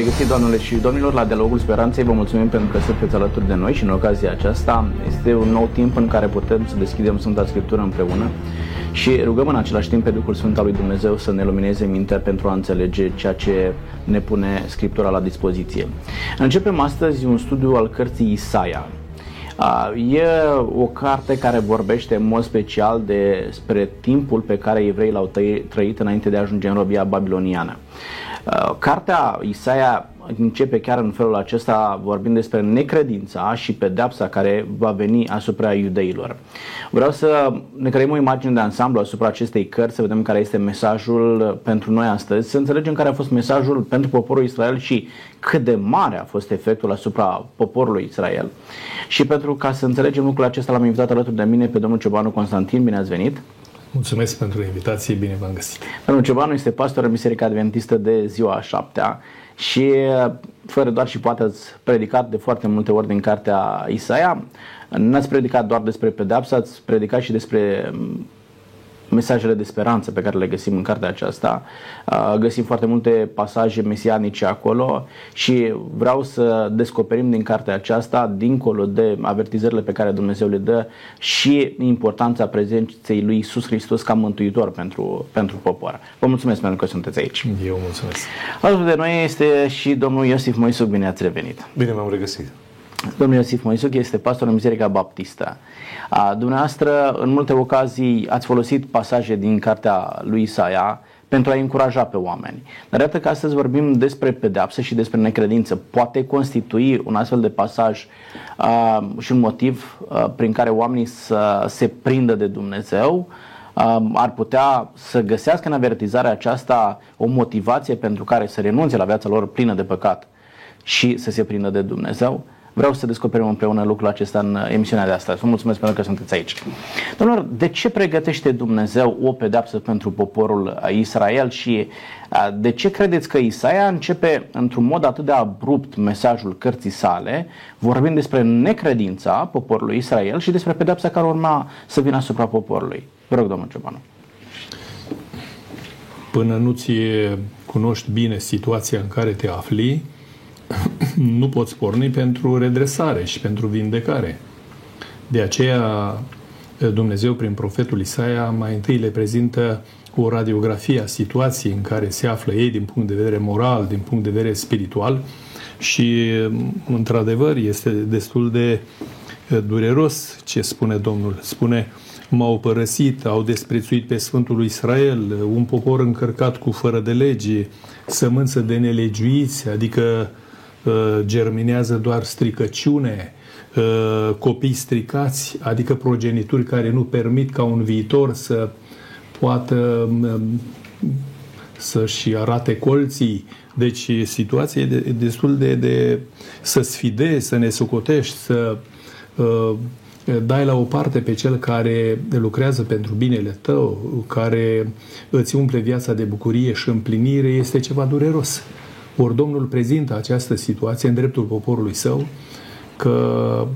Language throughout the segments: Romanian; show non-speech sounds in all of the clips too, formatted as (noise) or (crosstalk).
Bine vă regăsit, doamnele și domnilor, la Dialogul Speranței. Vă mulțumim pentru că sunteți alături de noi și în ocazia aceasta este un nou timp în care putem să deschidem Sfânta Scriptură împreună și rugăm în același timp pe Duhul Sfânt al lui Dumnezeu să ne lumineze mintea pentru a înțelege ceea ce ne pune Scriptura la dispoziție. Începem astăzi un studiu al cărții Isaia. E o carte care vorbește în mod special despre timpul pe care evreii l-au trăit înainte de a ajunge în robia babiloniană. Cartea Isaia începe chiar în felul acesta vorbind despre necredința și pedepsa care va veni asupra iudeilor. Vreau să ne creăm o imagine de ansamblu asupra acestei cărți, să vedem care este mesajul pentru noi astăzi, să înțelegem care a fost mesajul pentru poporul Israel și cât de mare a fost efectul asupra poporului Israel. Și pentru ca să înțelegem lucrul acesta, l-am invitat alături de mine pe domnul Ciobanu Constantin. Bine ați venit! Mulțumesc pentru invitație, bine v-am găsit. Domnul Ciobanu este pastor în Biserica Adventistă de ziua a șaptea și fără doar și poate ați predicat de foarte multe ori din cartea Isaia. N-ați predicat doar despre pedepsa, ați predicat și despre mesajele de speranță pe care le găsim în cartea aceasta. Găsim foarte multe pasaje mesianice acolo și vreau să descoperim din cartea aceasta, dincolo de avertizările pe care Dumnezeu le dă și importanța prezenței lui Isus Hristos ca mântuitor pentru, pentru popor. Vă mulțumesc pentru că sunteți aici. Eu mulțumesc. Alături de noi este și domnul Iosif Moisuc. Bine ați revenit. Bine m-am regăsit. Domnul Iosif Moisuc este pastor în Biserica Baptistă. A, dumneavoastră, în multe ocazii, ați folosit pasaje din cartea lui Isaia pentru a încuraja pe oameni. Dar iată că astăzi vorbim despre pedeapsă și despre necredință. Poate constitui un astfel de pasaj a, și un motiv a, prin care oamenii să se prindă de Dumnezeu, ar putea să găsească în avertizarea aceasta o motivație pentru care să renunțe la viața lor plină de păcat și să se prindă de Dumnezeu. Vreau să descoperim împreună lucrul acesta în emisiunea de astăzi. Vă mulțumesc pentru că sunteți aici. Domnilor, de ce pregătește Dumnezeu o pedeapsă pentru poporul Israel și de ce credeți că Isaia începe într-un mod atât de abrupt mesajul cărții sale, vorbind despre necredința poporului Israel și despre pedeapsa care urma să vină asupra poporului? Vă rog, domnul Ciobanu. Până nu ți cunoști bine situația în care te afli, nu poți porni pentru redresare și pentru vindecare. De aceea Dumnezeu prin profetul Isaia mai întâi le prezintă o radiografie a situației în care se află ei din punct de vedere moral, din punct de vedere spiritual și într-adevăr este destul de dureros ce spune Domnul. Spune m-au părăsit, au desprețuit pe Sfântul lui Israel, un popor încărcat cu fără de lege, sămânță de nelegiuiți, adică Uh, germinează doar stricăciune, uh, copii stricați, adică progenituri care nu permit ca un viitor să poată um, să-și arate colții. Deci situația e destul de, de să sfidezi, să ne sucotești, să uh, dai la o parte pe cel care lucrează pentru binele tău, care îți umple viața de bucurie și împlinire, este ceva dureros. Ori Domnul prezintă această situație în dreptul poporului său, că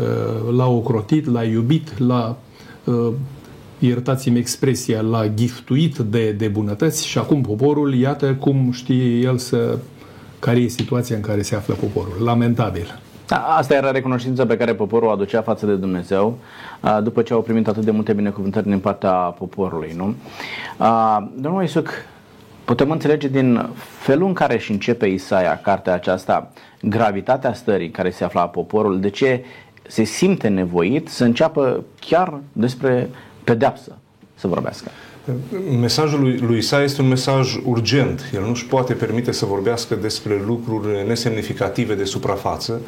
uh, l-a ocrotit, l-a iubit, l-a, uh, iertați-mi expresia, l-a giftuit de, de bunătăți și acum poporul, iată cum știe el să, care e situația în care se află poporul. Lamentabil. Da, asta era recunoștința pe care poporul o aducea față de Dumnezeu uh, după ce au primit atât de multe binecuvântări din partea poporului. Nu? Domnul Isuc, Putem înțelege din felul în care își începe Isaia cartea aceasta gravitatea stării în care se afla poporul, de ce se simte nevoit să înceapă chiar despre pedeapsă să vorbească. Mesajul lui, lui Isaia este un mesaj urgent. El nu își poate permite să vorbească despre lucruri nesemnificative de suprafață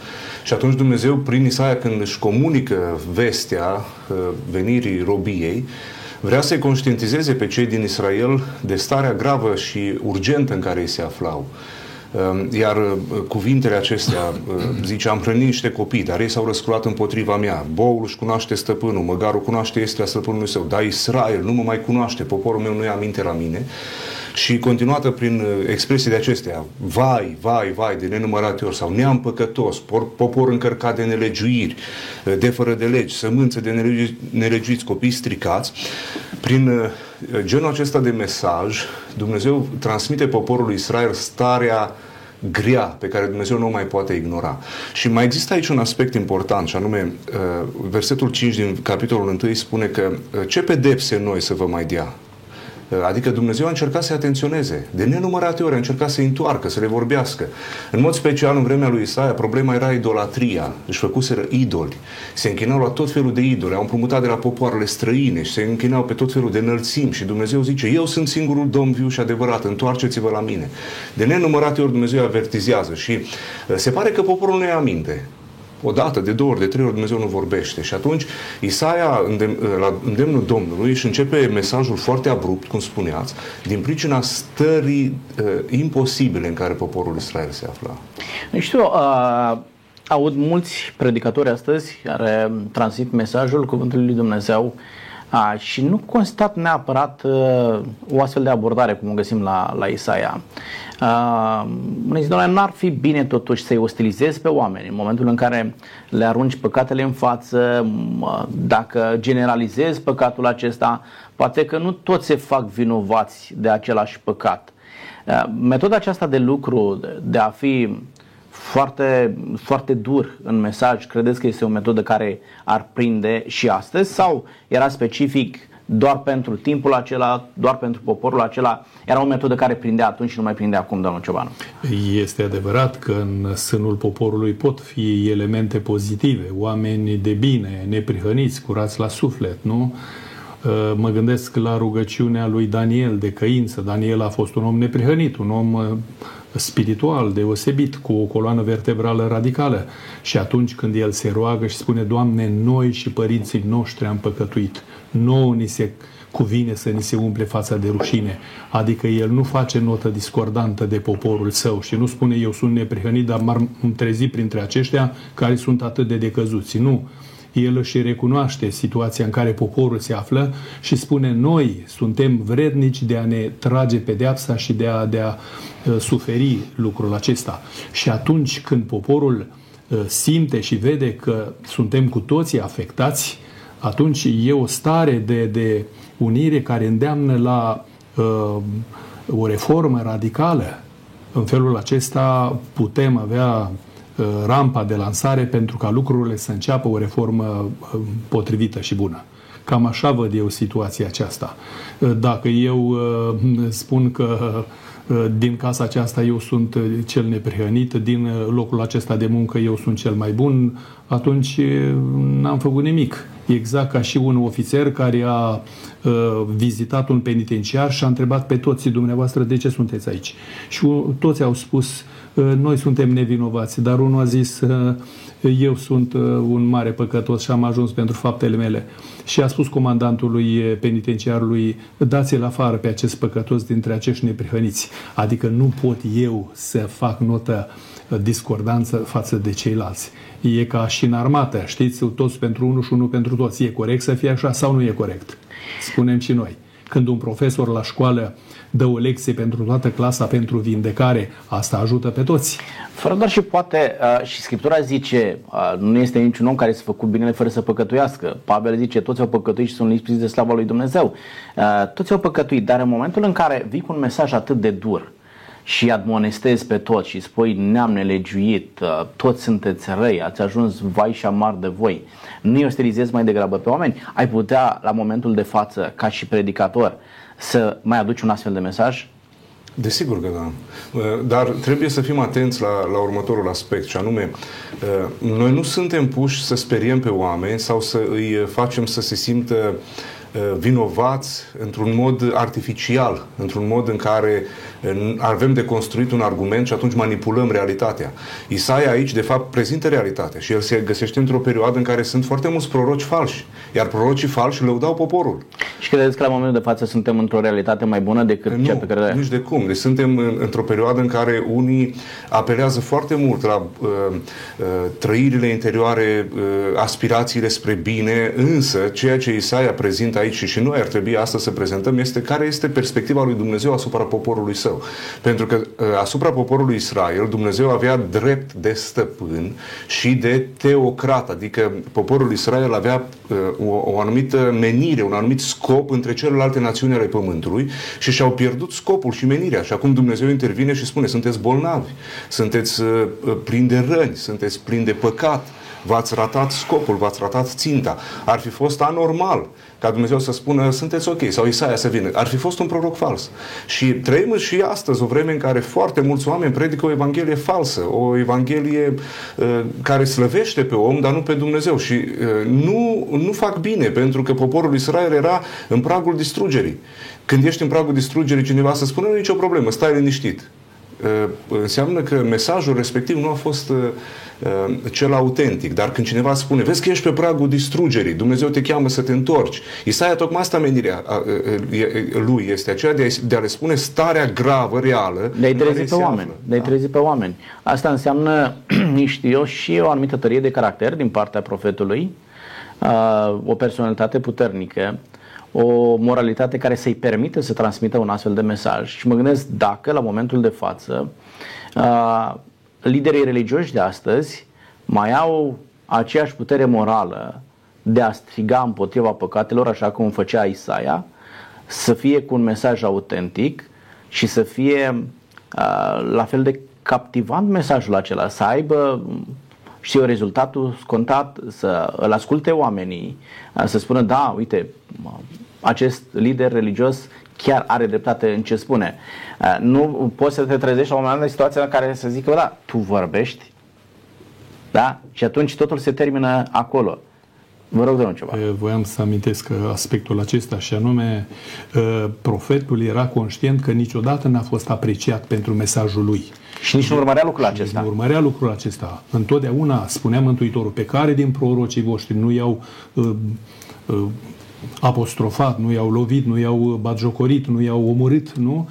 și atunci Dumnezeu, prin Isaia, când își comunică vestea uh, venirii robiei, vrea să-i conștientizeze pe cei din Israel de starea gravă și urgentă în care ei se aflau. Ehm, iar uh, cuvintele acestea, uh, zice, am hrănit niște copii, dar ei s-au răsculat împotriva mea. Boul își cunoaște stăpânul, măgarul cunoaște este a stăpânului său, dar Israel nu mă mai cunoaște, poporul meu nu ia aminte la mine și continuată prin uh, expresii de acestea, vai, vai, vai, de nenumărate ori, sau neam păcătos, popor încărcat de nelegiuiri, uh, de fără de legi, sămânță de nelegi, nelegiuiți, copii stricați, prin uh, genul acesta de mesaj, Dumnezeu transmite poporului Israel starea grea pe care Dumnezeu nu o mai poate ignora. Și mai există aici un aspect important, și anume uh, versetul 5 din capitolul 1 spune că uh, ce pedepse noi să vă mai dea? Adică Dumnezeu a încercat să-i atenționeze. De nenumărate ori a încercat să-i întoarcă, să le vorbească. În mod special, în vremea lui Isaia, problema era idolatria. Își făcuseră idoli. Se închinau la tot felul de idoli. Au împrumutat de la popoarele străine și se închinau pe tot felul de înălțimi. Și Dumnezeu zice, eu sunt singurul Domn viu și adevărat, întoarceți-vă la mine. De nenumărate ori Dumnezeu avertizează și uh, se pare că poporul nu ia aminte o dată, de două ori, de trei ori Dumnezeu nu vorbește. Și atunci Isaia, la îndemnul Domnului, își începe mesajul foarte abrupt, cum spuneați, din pricina stării uh, imposibile în care poporul Israel se afla. Știu, uh, aud mulți predicatori astăzi care transmit mesajul Cuvântului Lui Dumnezeu a, și nu constat neapărat uh, o astfel de abordare cum o găsim la, la Isaia. Uh, zic, n-ar fi bine totuși să-i ostilizezi pe oameni în momentul în care le arunci păcatele în față, dacă generalizezi păcatul acesta, poate că nu toți se fac vinovați de același păcat. Uh, metoda aceasta de lucru, de a fi foarte, foarte dur în mesaj, credeți că este o metodă care ar prinde și astăzi sau era specific doar pentru timpul acela, doar pentru poporul acela, era o metodă care prindea atunci și nu mai prinde acum, domnul Ciobanu. Este adevărat că în sânul poporului pot fi elemente pozitive, oameni de bine, neprihăniți, curați la suflet, nu? Uh, mă gândesc la rugăciunea lui Daniel de căință. Daniel a fost un om neprihănit, un om uh, spiritual deosebit, cu o coloană vertebrală radicală. Și atunci când el se roagă și spune, Doamne, noi și părinții noștri am păcătuit, nouă ni se cuvine să ni se umple fața de rușine. Adică el nu face notă discordantă de poporul său și nu spune eu sunt neprihănit, dar m-am trezit printre aceștia care sunt atât de decăzuți. Nu el își recunoaște situația în care poporul se află și spune noi suntem vrednici de a ne trage pedeapsa și de a, de a uh, suferi lucrul acesta. Și atunci când poporul uh, simte și vede că suntem cu toții afectați, atunci e o stare de, de unire care îndeamnă la uh, o reformă radicală. În felul acesta putem avea Uh, rampa de lansare pentru ca lucrurile să înceapă o reformă uh, potrivită și bună. Cam așa văd eu situația aceasta. Uh, dacă eu spun că din casa aceasta eu sunt cel neprihănit, din locul acesta de muncă eu sunt cel mai bun, atunci n-am făcut nimic. Exact ca și un ofițer care a vizitat un penitenciar și a întrebat pe toți dumneavoastră de ce sunteți aici. Și toți au spus noi suntem nevinovați, dar unul a zis eu sunt un mare păcătos și am ajuns pentru faptele mele. Și a spus comandantului penitenciarului, dați-l afară pe acest păcătos dintre acești neprihăniți. Adică nu pot eu să fac notă discordanță față de ceilalți. E ca și în armată, știți, toți pentru unul și unul pentru toți. E corect să fie așa sau nu e corect? Spunem și noi. Când un profesor la școală dă o lecție pentru toată clasa pentru vindecare, asta ajută pe toți. Fără doar și poate, uh, și Scriptura zice, uh, nu este niciun om care să făcut binele fără să păcătuiască. Pavel zice, toți au păcătuit și sunt lipsiți de slava lui Dumnezeu. Uh, toți au păcătuit, dar în momentul în care vii cu un mesaj atât de dur, și admonestezi pe toți și spui neam nelegiuit, toți sunteți răi, ați ajuns vai și amar de voi, nu i ostilizezi mai degrabă pe oameni, ai putea la momentul de față, ca și predicator, să mai aduci un astfel de mesaj? Desigur că da. Dar trebuie să fim atenți la, la următorul aspect, și anume, noi nu suntem puși să speriem pe oameni sau să îi facem să se simtă vinovați într-un mod artificial, într-un mod în care avem de construit un argument și atunci manipulăm realitatea. Isaia aici, de fapt, prezintă realitatea și el se găsește într-o perioadă în care sunt foarte mulți proroci falși, iar prorocii falși lăudau poporul. Și credeți că la momentul de față suntem într-o realitate mai bună decât nu, cea pe care... nici de cum. Deci suntem în, într-o perioadă în care unii apelează foarte mult la uh, uh, trăirile interioare, uh, aspirațiile spre bine, însă ceea ce Isaia prezintă aici și noi ar trebui astăzi să prezentăm este care este perspectiva lui Dumnezeu asupra poporului său. Pentru că uh, asupra poporului Israel Dumnezeu avea drept de stăpân și de teocrat, adică poporul Israel avea uh, o, o anumită menire, un anumit scop top între celelalte națiuni ale Pământului și și-au pierdut scopul și menirea. Și acum Dumnezeu intervine și spune, sunteți bolnavi, sunteți uh, plini de răni, sunteți plini de păcat, v-ați ratat scopul, v-ați ratat ținta. Ar fi fost anormal ca Dumnezeu să spună sunteți ok sau Isaia să vină. Ar fi fost un proroc fals. Și trăim și astăzi o vreme în care foarte mulți oameni predică o evanghelie falsă, o evanghelie uh, care slăvește pe om, dar nu pe Dumnezeu. Și uh, nu, nu fac bine, pentru că poporul Israel era în pragul distrugerii. Când ești în pragul distrugerii, cineva să spună, nu e nicio problemă, stai liniștit. Uh, înseamnă că mesajul respectiv nu a fost uh, uh, cel autentic. Dar când cineva spune, vezi că ești pe pragul distrugerii, Dumnezeu te cheamă să te întorci. Isaia tocmai asta menirea lui este aceea de a, le spune starea gravă, reală. De a-i trezi pe oameni. De a-i da? trezi pe oameni. Asta înseamnă, (clears throat) știu eu, și o anumită tărie de caracter din partea profetului, o personalitate puternică, o moralitate care să-i permită să transmită un astfel de mesaj. Și mă gândesc dacă, la momentul de față, uh, liderii religioși de astăzi mai au aceeași putere morală de a striga împotriva păcatelor, așa cum făcea Isaia, să fie cu un mesaj autentic și să fie uh, la fel de captivant mesajul acela, să aibă știu rezultatul scontat, să îl asculte oamenii, să spună, da, uite, acest lider religios chiar are dreptate în ce spune. Uh, nu poți să te trezești la un moment dat în situația în care să zică, da, tu vorbești, da? Și atunci totul se termină acolo. Vă rog, domnul ceva. Voiam să amintesc aspectul acesta și anume profetul era conștient că niciodată n-a fost apreciat pentru mesajul lui. Și nici nu urmărea lucrul acesta. Nu urmărea lucrul acesta. Întotdeauna spunea Mântuitorul, pe care din prorocii voștri nu i-au uh, uh, apostrofat, nu i-au lovit, nu i-au batjocorit, nu i-au omorât, nu?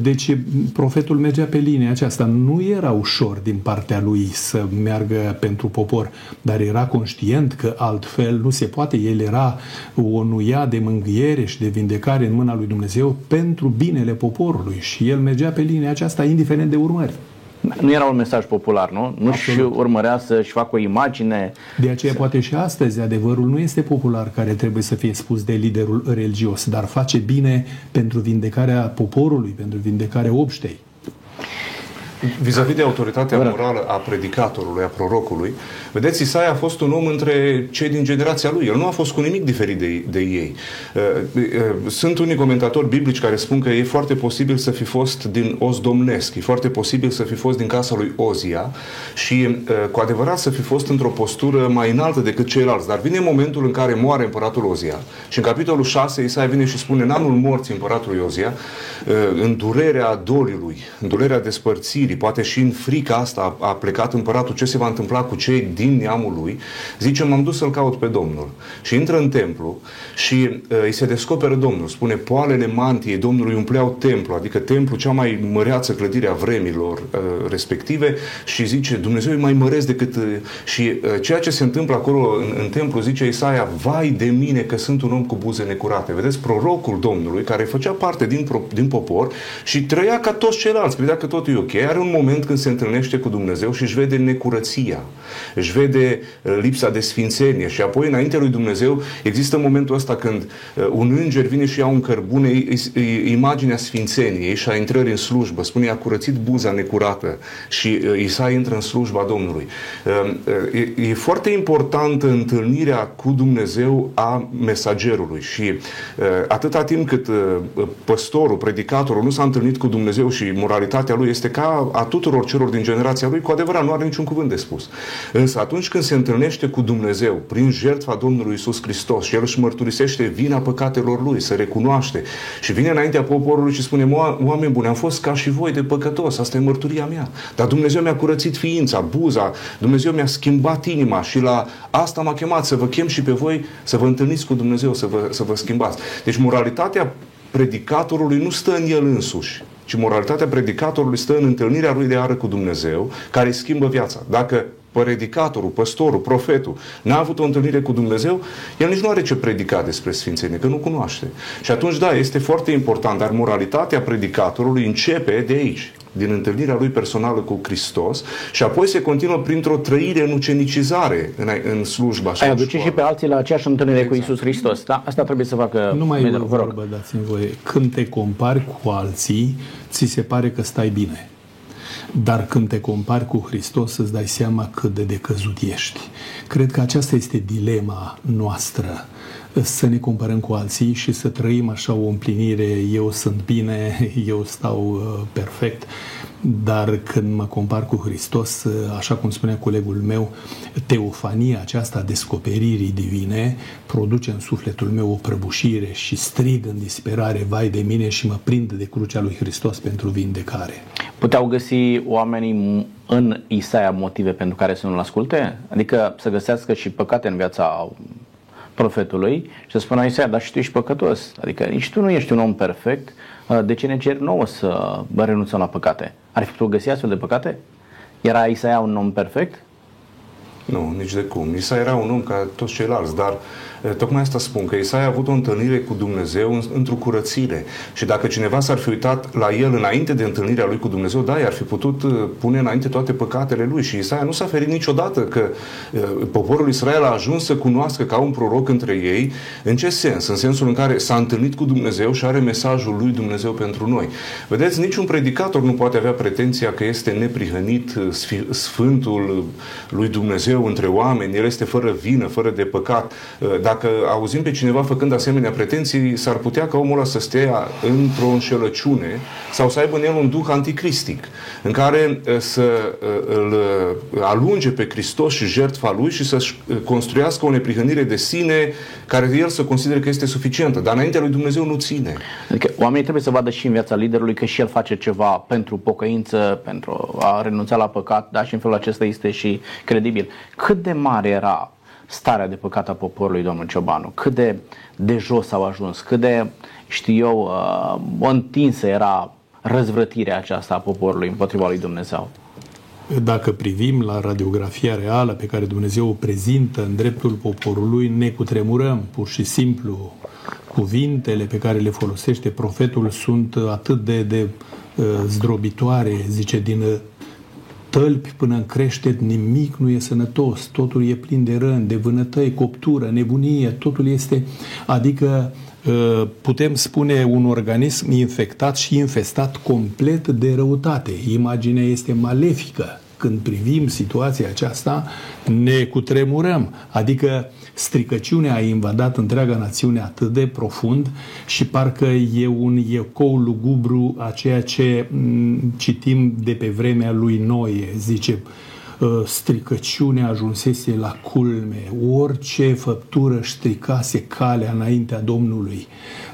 Deci profetul mergea pe linia aceasta. Nu era ușor din partea lui să meargă pentru popor, dar era conștient că altfel nu se poate. El era o nuia de mângâiere și de vindecare în mâna lui Dumnezeu pentru binele poporului și el mergea pe linia aceasta indiferent de urmări. Nu era un mesaj popular, nu? Nu și urmărea să-și facă o imagine. De aceea să... poate și astăzi adevărul nu este popular care trebuie să fie spus de liderul religios, dar face bine pentru vindecarea poporului, pentru vindecarea obștei. Vis-a-vis de autoritatea morală a predicatorului, a prorocului, vedeți, Isaia a fost un om între cei din generația lui. El nu a fost cu nimic diferit de, de ei. Uh, uh, sunt unii comentatori biblici care spun că e foarte posibil să fi fost din Oz domnesc, e foarte posibil să fi fost din casa lui Ozia și uh, cu adevărat să fi fost într-o postură mai înaltă decât ceilalți. Dar vine momentul în care moare împăratul Ozia și în capitolul 6 Isaia vine și spune în anul morții împăratului Ozia, în durerea dolului, în durerea despărțirii, gândirii, poate și în frica asta a plecat împăratul ce se va întâmpla cu cei din neamul lui, zice, m-am dus să-l caut pe Domnul. Și intră în templu și uh, îi se descoperă Domnul. Spune, poalele mantiei Domnului umpleau templu, adică templu cea mai măreață clădire a vremilor uh, respective și zice, Dumnezeu e mai măresc decât... Uh, și uh, ceea ce se întâmplă acolo în, în templu, zice Isaia, vai de mine că sunt un om cu buze necurate. Vedeți, prorocul Domnului, care făcea parte din, din popor și trăia ca toți ceilalți, credea că totul e ok, are un moment când se întâlnește cu Dumnezeu și își vede necurăția, își vede uh, lipsa de sfințenie și apoi înainte lui Dumnezeu există momentul ăsta când uh, un înger vine și ia un cărbune, imaginea sfințeniei și a intrării în slujbă, spune a curățit buza necurată și uh, Isaia intră în slujba Domnului. E foarte importantă întâlnirea cu Dumnezeu a mesagerului și atâta timp cât păstorul, predicatorul nu s-a întâlnit cu Dumnezeu și moralitatea lui este ca a tuturor celor din generația lui, cu adevărat nu are niciun cuvânt de spus. Însă atunci când se întâlnește cu Dumnezeu, prin jertfa Domnului Isus Hristos și El își mărturisește vina păcatelor Lui, să recunoaște și vine înaintea poporului și spune, oameni buni, am fost ca și voi de păcătos, asta e mărturia mea. Dar Dumnezeu mi-a curățit ființa, buza, Dumnezeu mi-a schimbat inima și la asta m-a chemat să vă chem și pe voi să vă întâlniți cu Dumnezeu, să vă, să vă schimbați. Deci moralitatea predicatorului nu stă în el însuși, ci moralitatea predicatorului stă în întâlnirea lui de ară cu Dumnezeu, care îi schimbă viața. Dacă predicatorul, păstorul, profetul n-a avut o întâlnire cu Dumnezeu, el nici nu are ce predica despre Sfințenie, că nu cunoaște. Și atunci, da, este foarte important, dar moralitatea predicatorului începe de aici, din întâlnirea lui personală cu Hristos și apoi se continuă printr-o trăire în ucenicizare în, în slujba și Ai aduce și pe alții la aceeași întâlnire exact. cu Isus Hristos. Da? Asta trebuie să facă Nu mai e o vorbă, dați-mi voie. Când te compari cu alții, ți se pare că stai bine. Dar când te compari cu Hristos, îți dai seama cât de decăzut ești. Cred că aceasta este dilema noastră să ne comparăm cu alții și să trăim așa o împlinire, eu sunt bine, (laughs) eu stau uh, perfect, dar când mă compar cu Hristos, uh, așa cum spunea colegul meu, teofania aceasta a descoperirii divine produce în sufletul meu o prăbușire și strig în disperare, vai de mine și mă prind de crucea lui Hristos pentru vindecare. Puteau găsi oamenii în Isaia motive pentru care să nu-l asculte? Adică să găsească și păcate în viața profetului și să spună Isaia, dar și tu ești păcătos. Adică nici tu nu ești un om perfect, uh, de ce ne ceri nouă să renunțăm la păcate? Ar fi putut găsi astfel de păcate? Era Isaia un om perfect? Nu, nici de cum. Isaia era un om ca toți ceilalți, dar Tocmai asta spun, că Isaia a avut o întâlnire cu Dumnezeu într-o curățire. Și dacă cineva s-ar fi uitat la el înainte de întâlnirea lui cu Dumnezeu, da, ar fi putut pune înainte toate păcatele lui. Și Isaia nu s-a ferit niciodată că poporul Israel a ajuns să cunoască ca un proroc între ei. În ce sens? În sensul în care s-a întâlnit cu Dumnezeu și are mesajul lui Dumnezeu pentru noi. Vedeți, niciun predicator nu poate avea pretenția că este neprihănit Sfântul lui Dumnezeu între oameni, el este fără vină, fără de păcat dacă auzim pe cineva făcând asemenea pretenții, s-ar putea ca omul ăla să stea într-o înșelăciune sau să aibă în el un duh anticristic, în care să îl alunge pe Hristos și jertfa lui și să-și construiască o neprihănire de sine care el să considere că este suficientă, dar înaintea lui Dumnezeu nu ține. Adică oamenii trebuie să vadă și în viața liderului că și el face ceva pentru pocăință, pentru a renunța la păcat, da, și în felul acesta este și credibil. Cât de mare era starea de păcat a poporului, domnul Ciobanu, cât de, de jos au ajuns, cât de, știu eu, uh, întinsă era răzvrătirea aceasta a poporului împotriva lui Dumnezeu. Dacă privim la radiografia reală pe care Dumnezeu o prezintă în dreptul poporului, ne cutremurăm pur și simplu. Cuvintele pe care le folosește profetul sunt atât de, de uh, zdrobitoare, zice, din tălpi până în creștet, nimic nu e sănătos, totul e plin de răni, de vânătăi, coptură, nebunie, totul este, adică ă, putem spune un organism infectat și infestat complet de răutate. Imaginea este malefică. Când privim situația aceasta, ne cutremurăm. Adică stricăciunea a invadat întreaga națiune atât de profund și parcă e un ecou lugubru a ceea ce mm, citim de pe vremea lui Noe, zice ă, stricăciunea ajunsese la culme, orice făptură stricase calea înaintea Domnului.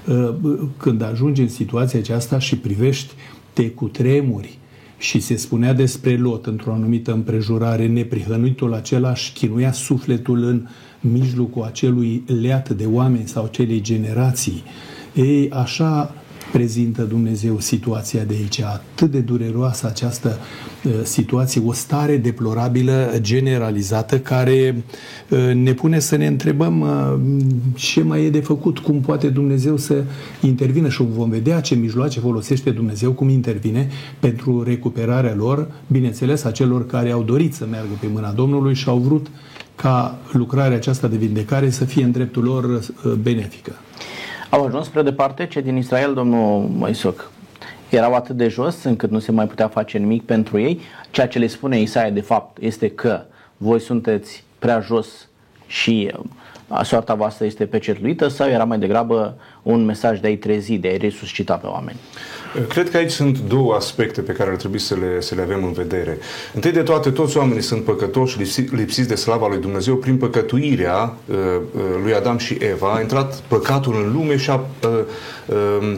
Ă, când ajungi în situația aceasta și privești, te cutremuri, și se spunea despre Lot într-o anumită împrejurare, neprihănuitul același chinuia sufletul în mijlocul acelui leat de oameni sau acelei generații. Ei, așa prezintă Dumnezeu situația de aici. Atât de dureroasă această uh, situație, o stare deplorabilă generalizată care uh, ne pune să ne întrebăm uh, ce mai e de făcut, cum poate Dumnezeu să intervină și vom vedea ce mijloace folosește Dumnezeu, cum intervine pentru recuperarea lor, bineînțeles a celor care au dorit să meargă pe mâna Domnului și au vrut ca lucrarea aceasta de vindecare să fie în dreptul lor uh, benefică. Au ajuns spre departe ce din Israel, domnul Moisoc, erau atât de jos încât nu se mai putea face nimic pentru ei. Ceea ce le spune Isaia de fapt este că voi sunteți prea jos și uh, soarta voastră este pecetluită sau era mai degrabă un mesaj de a-i trezi, de a-i resuscita pe oameni? Cred că aici sunt două aspecte pe care ar trebui să le, să le avem în vedere. Întâi de toate, toți oamenii sunt păcătoși, lipsiți de slava lui Dumnezeu prin păcătuirea uh, uh, lui Adam și Eva. A intrat păcatul în lume și a uh, uh,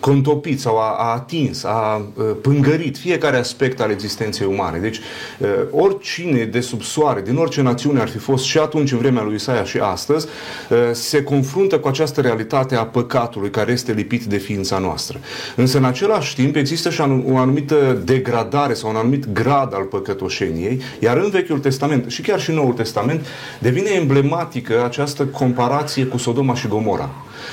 contopit sau a, a atins, a uh, pângărit fiecare aspect al existenței umane. Deci, uh, oricine de sub soare, din orice națiune ar fi fost și atunci în vremea lui Isaia și astăzi, uh, se confruntă cu această realitate a păcatului care este lipit de ființa noastră. Însă, în același timp, există și o anumită degradare sau un anumit grad al păcătoșeniei, iar în Vechiul Testament și chiar și în Noul Testament devine emblematică această comparație cu Sodoma și Gomora.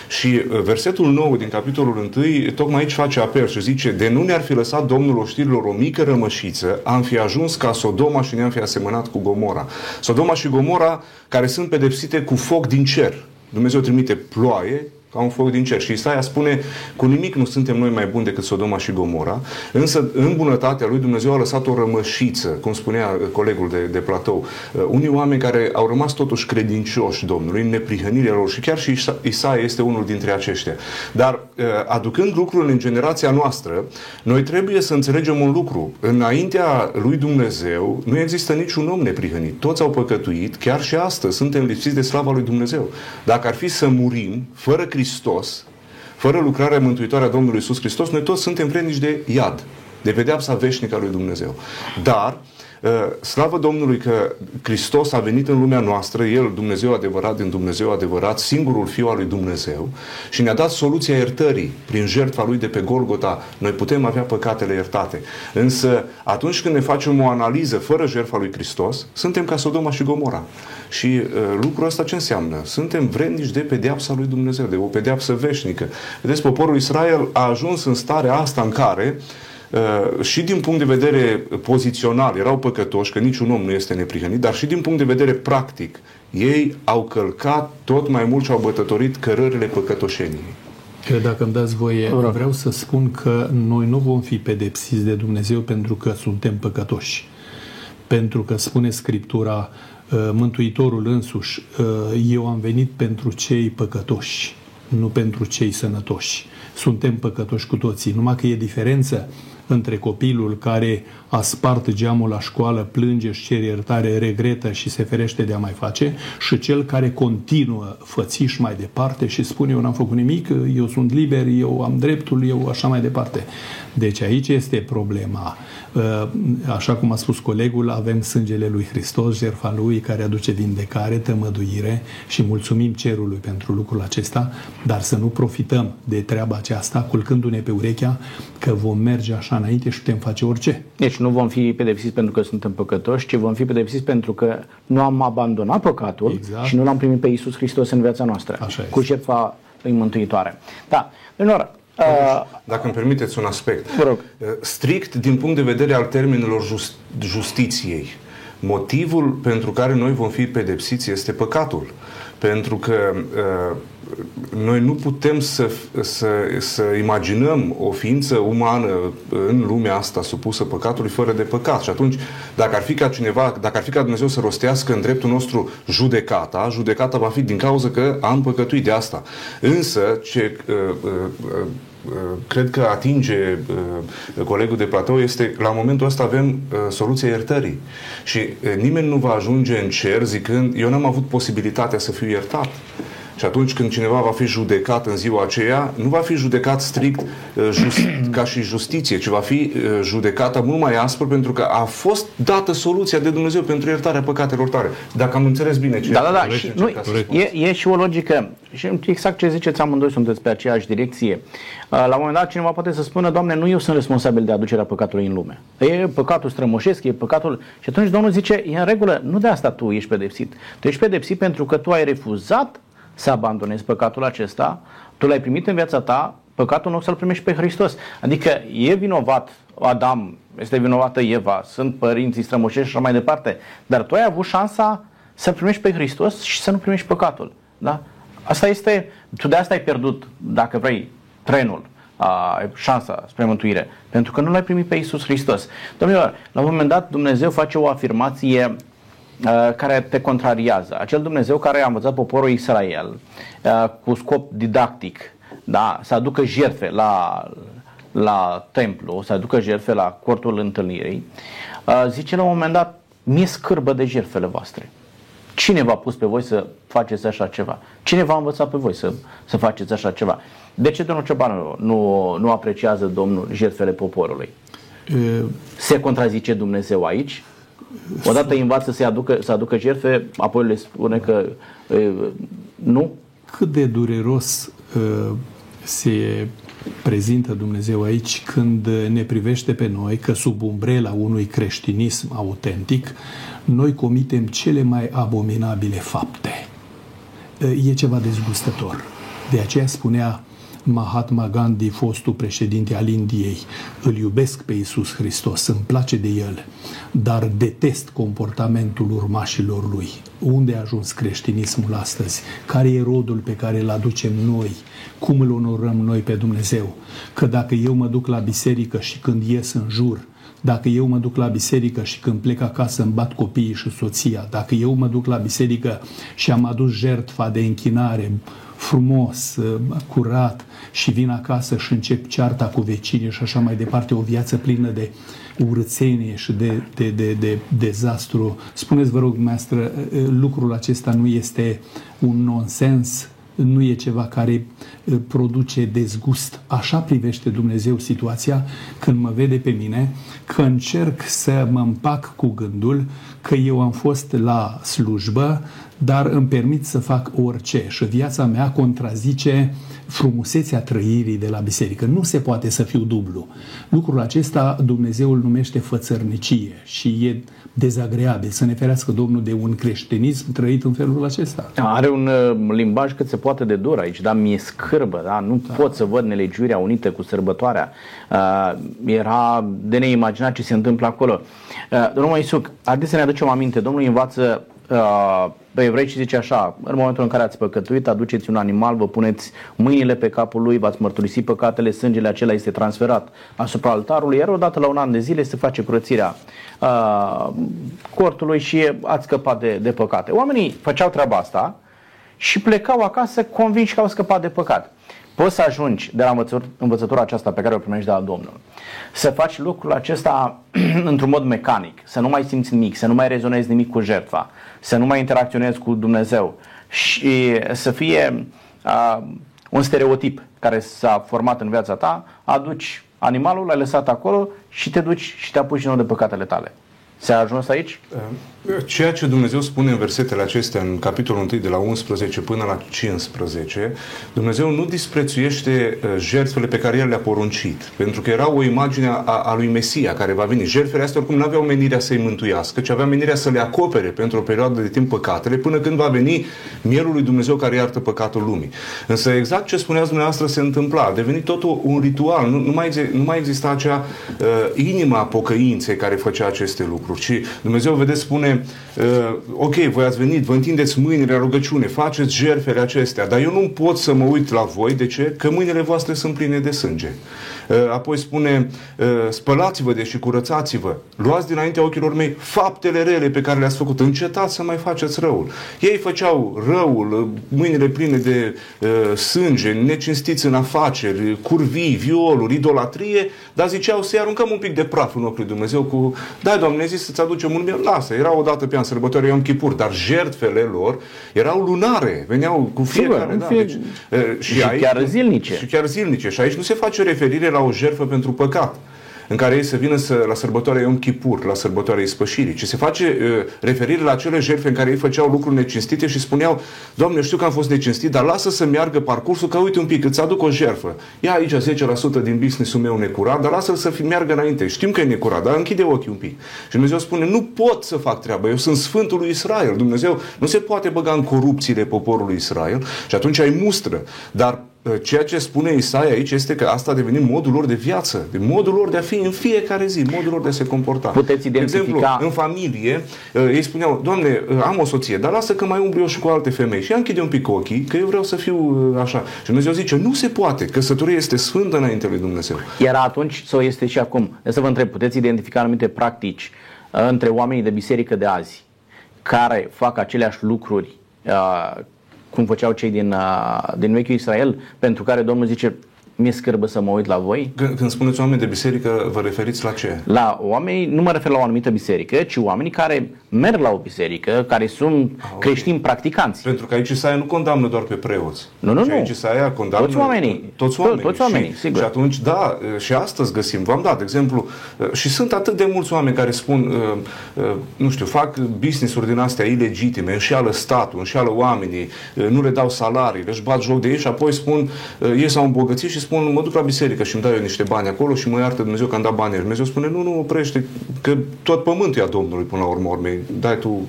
Și uh, versetul 9 din capitolul 1 tocmai aici face apel și zice de nu ne-ar fi lăsat Domnul oștirilor o mică rămășiță, am fi ajuns ca Sodoma și ne-am fi asemănat cu Gomora. Sodoma și Gomora care sunt pedepsite cu foc din cer. Dumnezeu trimite ploaie ca un foc din cer. Și Isaia spune, cu nimic nu suntem noi mai buni decât Sodoma și Gomora, însă în bunătatea lui Dumnezeu a lăsat o rămășiță, cum spunea colegul de, de platou. Uh, unii oameni care au rămas totuși credincioși Domnului în neprihănirea lor și chiar și Isaia este unul dintre aceștia. Dar uh, aducând lucrurile în generația noastră, noi trebuie să înțelegem un lucru. Înaintea lui Dumnezeu nu există niciun om neprihănit. Toți au păcătuit, chiar și astăzi suntem lipsiți de slava lui Dumnezeu. Dacă ar fi să murim fără Hristos, Hristos, fără lucrarea mântuitoare a Domnului Iisus Hristos, noi toți suntem vrednici de iad, de pedeapsa veșnică a lui Dumnezeu. Dar Uh, slavă Domnului că Hristos a venit în lumea noastră, El, Dumnezeu adevărat din Dumnezeu adevărat, singurul Fiu al lui Dumnezeu și ne-a dat soluția iertării prin jertfa Lui de pe Golgota. Noi putem avea păcatele iertate. Însă atunci când ne facem o analiză fără jertfa lui Hristos, suntem ca Sodoma și Gomora. Și uh, lucrul ăsta ce înseamnă? Suntem vrednici de pedeapsa lui Dumnezeu, de o pedeapsă veșnică. Vedeți, poporul Israel a ajuns în starea asta în care uh, Uh, și din punct de vedere pozițional erau păcătoși, că niciun om nu este neprihănit, dar și din punct de vedere practic, ei au călcat tot mai mult și au bătătorit cărările păcătoșeniei. Dacă îmi dați voie, vreau să spun că noi nu vom fi pedepsiți de Dumnezeu pentru că suntem păcătoși. Pentru că spune Scriptura, uh, Mântuitorul însuși, uh, eu am venit pentru cei păcătoși, nu pentru cei sănătoși. Suntem păcătoși cu toții, numai că e diferență între copilul care a spart geamul la școală, plânge, își cere iertare, regretă și se ferește de a mai face și cel care continuă fățiș mai departe și spune eu n-am făcut nimic, eu sunt liber, eu am dreptul, eu așa mai departe. Deci aici este problema. Uh, așa cum a spus colegul, avem sângele lui Hristos, jertfa lui care aduce vindecare, tămăduire și mulțumim cerului pentru lucrul acesta, dar să nu profităm de treaba aceasta culcându-ne pe urechea că vom merge așa înainte și putem face orice. Deci nu vom fi pedepsiți pentru că suntem păcătoși, ci vom fi pedepsiți pentru că nu am abandonat păcatul exact. și nu l-am primit pe Iisus Hristos în viața noastră, Așa cu jertfa lui mântuitoare. Da, Leonora, uh, dacă îmi permiteți un aspect. Vă rog. Uh, strict din punct de vedere al termenilor just, justiției, motivul pentru care noi vom fi pedepsiți este păcatul. Pentru că uh, noi nu putem să, să, să imaginăm o ființă umană în lumea asta supusă păcatului fără de păcat. Și atunci, dacă ar fi ca cineva, dacă ar fi ca Dumnezeu să rostească în dreptul nostru judecata, judecata va fi din cauza că am păcătuit de asta. Însă, ce uh, uh, uh, cred că atinge uh, colegul de platou este la momentul ăsta avem uh, soluția iertării. Și uh, nimeni nu va ajunge în cer zicând eu n-am avut posibilitatea să fiu iertat. Și atunci când cineva va fi judecat în ziua aceea, nu va fi judecat strict uh, just, ca și justiție, ci va fi uh, judecată mult mai aspru pentru că a fost dată soluția de Dumnezeu pentru iertarea păcatelor tale. Dacă am înțeles bine ce Da, da, da. Și, nu, e, e și o logică. Și exact ce ziceți amândoi sunteți pe aceeași direcție. Uh, la un moment dat cineva poate să spună, Doamne, nu eu sunt responsabil de aducerea păcatului în lume. E păcatul strămoșesc, e păcatul... Și atunci Domnul zice, e în regulă, nu de asta tu ești pedepsit. Tu ești pedepsit pentru că tu ai refuzat să abandonezi păcatul acesta, tu l-ai primit în viața ta, păcatul nu să-l primești pe Hristos. Adică e vinovat Adam, este vinovată Eva, sunt părinții strămoșești și așa mai departe, dar tu ai avut șansa să primești pe Hristos și să nu primești păcatul. Da? Asta este, tu de asta ai pierdut, dacă vrei, trenul, a, șansa spre mântuire, pentru că nu l-ai primit pe Isus Hristos. Domnilor, la un moment dat Dumnezeu face o afirmație Uh, care te contrariază. Acel Dumnezeu care a învățat poporul Israel uh, cu scop didactic da, să aducă jertfe la, la templu, să aducă jertfe la cortul întâlnirii, uh, zice la un moment dat, mi-e scârbă de jertfele voastre. Cine v-a pus pe voi să faceți așa ceva? Cine v-a învățat pe voi să, să faceți așa ceva? De ce domnul Ciobanu nu, nu apreciază domnul jertfele poporului? Se contrazice Dumnezeu aici? Odată îi învață să aducă, să aducă jertfe, apoi le spune că e, nu? Cât de dureros uh, se prezintă Dumnezeu aici când ne privește pe noi că sub umbrela unui creștinism autentic noi comitem cele mai abominabile fapte. E ceva dezgustător. De aceea spunea Mahatma Gandhi, fostul președinte al Indiei, îl iubesc pe Iisus Hristos, îmi place de el, dar detest comportamentul urmașilor lui. Unde a ajuns creștinismul astăzi? Care e rodul pe care îl aducem noi? Cum îl onorăm noi pe Dumnezeu? Că dacă eu mă duc la biserică și când ies în jur, dacă eu mă duc la biserică și când plec acasă îmi bat copiii și soția, dacă eu mă duc la biserică și am adus jertfa de închinare frumos, curat și vin acasă și încep cearta cu vecinii și așa mai departe, o viață plină de urățenie și de, de, de, de dezastru. Spuneți, vă rog, dumneavoastră, lucrul acesta nu este un nonsens nu e ceva care uh, produce dezgust. Așa privește Dumnezeu situația când mă vede pe mine, că încerc să mă împac cu gândul că eu am fost la slujbă, dar îmi permit să fac orice și viața mea contrazice frumusețea trăirii de la biserică. Nu se poate să fiu dublu. Lucrul acesta Dumnezeu îl numește fățărnicie și e dezagreabil. Să ne ferească Domnul de un creștinism trăit în felul acesta. Are un uh, limbaj cât se poate de dur aici, dar mi-e scârbă, da? nu da. pot să văd nelegiuirea unite cu sărbătoarea. Uh, era de neimaginat ce se întâmplă acolo. Uh, domnul Maisuc, haideți să ne aducem aminte, Domnul învață uh, pe evrei și zice așa, în momentul în care ați păcătuit, aduceți un animal, vă puneți mâinile pe capul lui, v-ați mărturisit păcatele, sângele acela este transferat asupra altarului, iar odată la un an de zile se face curățirea uh, cortului și ați scăpat de, de păcate. Oamenii făceau treaba asta și plecau acasă convinși că au scăpat de păcat. Poți să ajungi de la învățătura aceasta pe care o primești de la Domnul, să faci lucrul acesta (clears throat) într-un mod mecanic, să nu mai simți nimic, să nu mai rezonezi nimic cu jertfa, să nu mai interacționezi cu Dumnezeu și să fie uh, un stereotip care s-a format în viața ta, aduci animalul, l-ai lăsat acolo și te duci și te apuci din nou de păcatele tale. Se a ajuns aici? Ceea ce Dumnezeu spune în versetele acestea, în capitolul 1 de la 11 până la 15, Dumnezeu nu disprețuiește uh, jertfele pe care El le-a poruncit, pentru că era o imagine a, a lui Mesia care va veni. Jertfele astea oricum nu aveau menirea să-i mântuiască, ci aveau menirea să le acopere pentru o perioadă de timp păcatele, până când va veni mielul lui Dumnezeu care iartă păcatul lumii. Însă exact ce spuneați dumneavoastră se întâmpla. A devenit totul un ritual. Nu, nu, mai, nu mai exista acea uh, inima pocăinței care făcea aceste lucruri, ci Dumnezeu, vedeți, spune uh, ok, voi ați venit, vă întindeți mâinile la rugăciune, faceți jertfele acestea, dar eu nu pot să mă uit la voi, de ce? Că mâinile voastre sunt pline de sânge. Uh, apoi spune, uh, spălați-vă de și curățați-vă, luați dinaintea ochilor mei faptele rele pe care le-ați făcut, încetați să mai faceți răul. Ei făceau răul, uh, mâinile pline de uh, sânge, necinstiți în afaceri, curvii, violuri, idolatrie, dar ziceau să-i aruncăm un pic de praf în ochii Dumnezeu cu, da, Doamne, zis să-ți aducem un lasă, era o dată pe an sărbătoare Iom Chipur, dar jertfele lor erau lunare, veneau cu fiecare, Sigur, da, fie... deci, și, și aici, chiar zilnice. Și chiar zilnice. Și aici nu se face referire la o jertfă pentru păcat în care ei să vină să, la sărbătoarea Iom Kippur, la sărbătoarea ispășirii, ci se face uh, referire la acele jertfe în care ei făceau lucruri necinstite și spuneau, Doamne, știu că am fost neциnstit, dar lasă să meargă parcursul, că uite un pic, îți aduc o jertfă. Ia aici 10% din business-ul meu necurat, dar lasă-l să fi, meargă înainte. Știm că e necurat, dar închide ochii un pic. Și Dumnezeu spune, nu pot să fac treaba, eu sunt Sfântul lui Israel. Dumnezeu nu se poate băga în corupțiile poporului Israel și atunci ai mustră. Dar Uh, ceea ce spune Isaia aici este că asta a devenit modul lor de viață, de modul lor de a fi în fiecare zi, modul lor de a se comporta. Puteți identifica... De exemplu, în familie, uh, ei spuneau, Doamne, uh, am o soție, dar lasă că mai umblu eu și cu alte femei. Și ea închide un pic ochii, că eu vreau să fiu așa. Și Dumnezeu zice, nu se poate, căsătoria este sfântă înainte lui Dumnezeu. Era atunci sau este și acum? Să vă întreb, puteți identifica anumite practici între oamenii de biserică de azi care fac aceleași lucruri cum făceau cei din, uh, din vechiul Israel, pentru care Domnul zice, mi-e scârbă să mă uit la voi. Când, când spuneți oameni de biserică, vă referiți la ce? La oameni, nu mă refer la o anumită biserică, ci oamenii care merg la o biserică, care sunt ah, okay. creștini practicanți. Pentru că aici Isaia nu condamnă doar pe preoți. Nu, nu, nu. Aici Isaia condamnă toți oamenii. Toți oamenii. Toți oamenii, și, sigur. Și atunci, da, și astăzi găsim, v-am dat exemplu, și sunt atât de mulți oameni care spun, uh, uh, nu știu, fac business-uri din astea ilegitime, înșeală statul, înșeală oamenii, uh, nu le dau salarii, își bat joc de ei și apoi spun, ei s-au îmbogățit și spun, mă duc la biserică și îmi dau eu niște bani acolo și mă iartă Dumnezeu că am dat bani. Dumnezeu spune, nu, nu, oprește, că tot pământul e a Domnului până la urmă, urmei, dai tu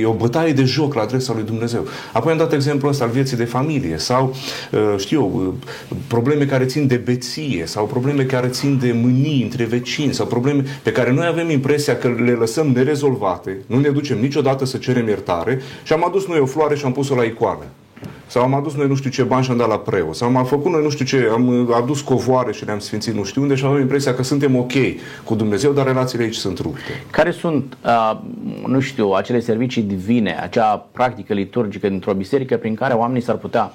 E o bătaie de joc la adresa lui Dumnezeu. Apoi am dat exemplul ăsta al vieții de familie sau, știu eu, probleme care țin de beție sau probleme care țin de mânii între vecini sau probleme pe care noi avem impresia că le lăsăm nerezolvate, nu ne ducem niciodată să cerem iertare și am adus noi o floare și am pus-o la icoană. Sau am adus noi nu știu ce bani și am dat la preot. Sau am făcut noi nu știu ce, am adus covoare și le-am sfințit nu știu unde și avem impresia că suntem ok cu Dumnezeu, dar relațiile aici sunt rupte. Care sunt, uh, nu știu, acele servicii divine, acea practică liturgică dintr-o biserică prin care oamenii s-ar putea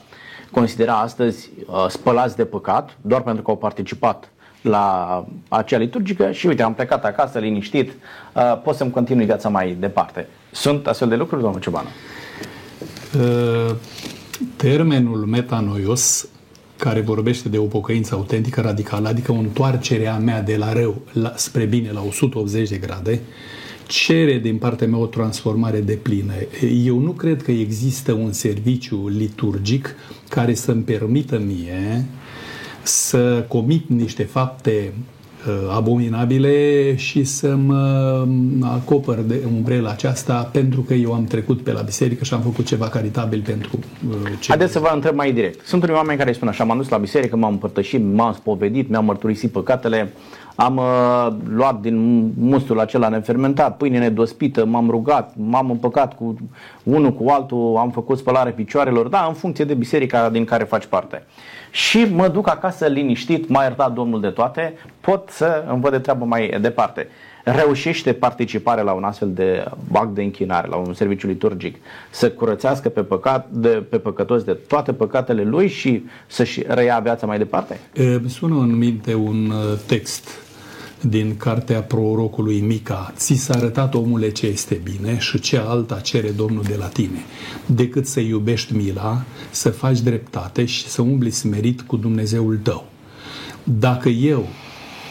considera astăzi uh, spălați de păcat doar pentru că au participat la acea liturgică și uite, am plecat acasă liniștit, uh, pot să-mi continui viața mai departe. Sunt astfel de lucruri, domnul Ciobanu? Uh, termenul metanoios care vorbește de o pocăință autentică, radicală, adică o întoarcere a mea de la rău la, spre bine la 180 de grade, cere din partea mea o transformare de plină. Eu nu cred că există un serviciu liturgic care să-mi permită mie să comit niște fapte uh, abominabile și să mă acopăr de umbrela aceasta pentru că eu am trecut pe la biserică și am făcut ceva caritabil pentru uh, ce. Haideți să vă întreb mai direct. Sunt unii oameni care spun așa, m-am dus la biserică, m-am împărtășit, m-am spovedit, mi-am mărturisit păcatele, am uh, luat din mustul acela nefermentat, pâine nedospită, m-am rugat, m-am împăcat cu unul cu altul, am făcut spălare picioarelor, da, în funcție de biserica din care faci parte. Și mă duc acasă liniștit, m-a iertat Domnul de toate, pot să îmi văd de treabă mai departe. Reușește participarea la un astfel de act de închinare, la un serviciu liturgic, să curățească pe, păcat, de, pe păcătos de toate păcatele lui și să-și reia viața mai departe? Sună în minte un uh, text din cartea prorocului Mica, ți s-a arătat omule ce este bine și ce alta cere Domnul de la tine, decât să iubești mila, să faci dreptate și să umbli smerit cu Dumnezeul tău. Dacă eu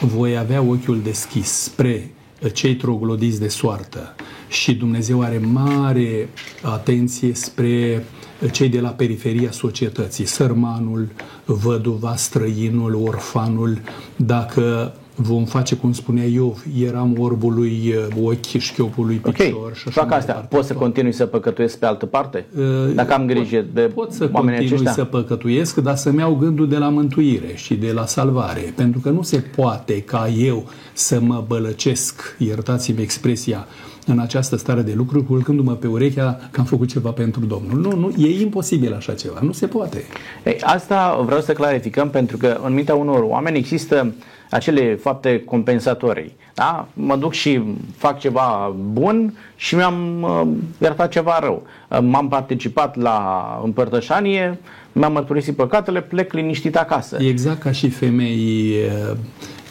voi avea ochiul deschis spre cei troglodiți de soartă și Dumnezeu are mare atenție spre cei de la periferia societății, sărmanul, văduva, străinul, orfanul, dacă vom face, cum spunea Iov, eram orbului uh, ochi, șchiopului picior. Ok, și fac astea. Pot să continui să păcătuiesc pe altă parte? Uh, Dacă am grijă de Pot să continui aceștia? să păcătuiesc, dar să-mi iau gândul de la mântuire și de la salvare. Pentru că nu se poate ca eu să mă bălăcesc, iertați-mi expresia, în această stare de lucruri, culcându-mă pe urechea că am făcut ceva pentru Domnul. Nu, nu, e imposibil așa ceva, nu se poate. Ei, asta vreau să clarificăm pentru că în mintea unor oameni există acele fapte compensatorii. Da? Mă duc și fac ceva bun și mi-am uh, iertat ceva rău. Uh, m-am participat la împărtășanie, mi-am mărturisit păcatele, plec liniștit acasă. Exact ca și femei uh,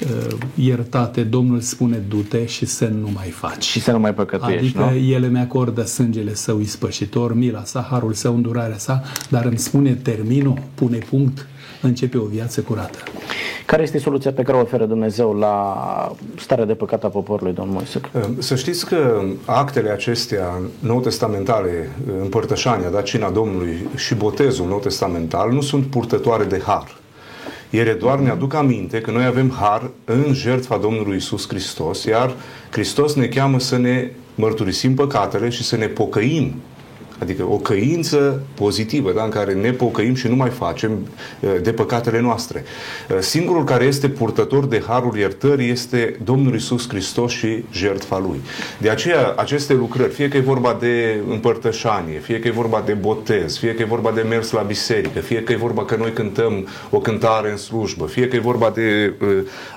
uh, iertate, Domnul spune du-te și să nu mai faci. Și să nu mai păcătuiești, Adică nu? ele mi-acordă sângele său ispășitor, mila sa, harul său, îndurarea sa, dar îmi spune terminul, pune punct, începe o viață curată. Care este soluția pe care o oferă Dumnezeu la starea de păcat a poporului, domnul Moise? Să știți că actele acestea nou testamentale, împărtășania, da, cina Domnului și botezul nou testamental nu sunt purtătoare de har. Ele doar ne aduc aminte că noi avem har în jertfa Domnului Isus Hristos, iar Hristos ne cheamă să ne mărturisim păcatele și să ne pocăim Adică o căință pozitivă, da, în care ne pocăim și nu mai facem uh, de păcatele noastre. Uh, singurul care este purtător de harul iertării este Domnul Isus Hristos și jertfa Lui. De aceea, aceste lucrări, fie că e vorba de împărtășanie, fie că e vorba de botez, fie că e vorba de mers la biserică, fie că e vorba că noi cântăm o cântare în slujbă, fie că e vorba de uh,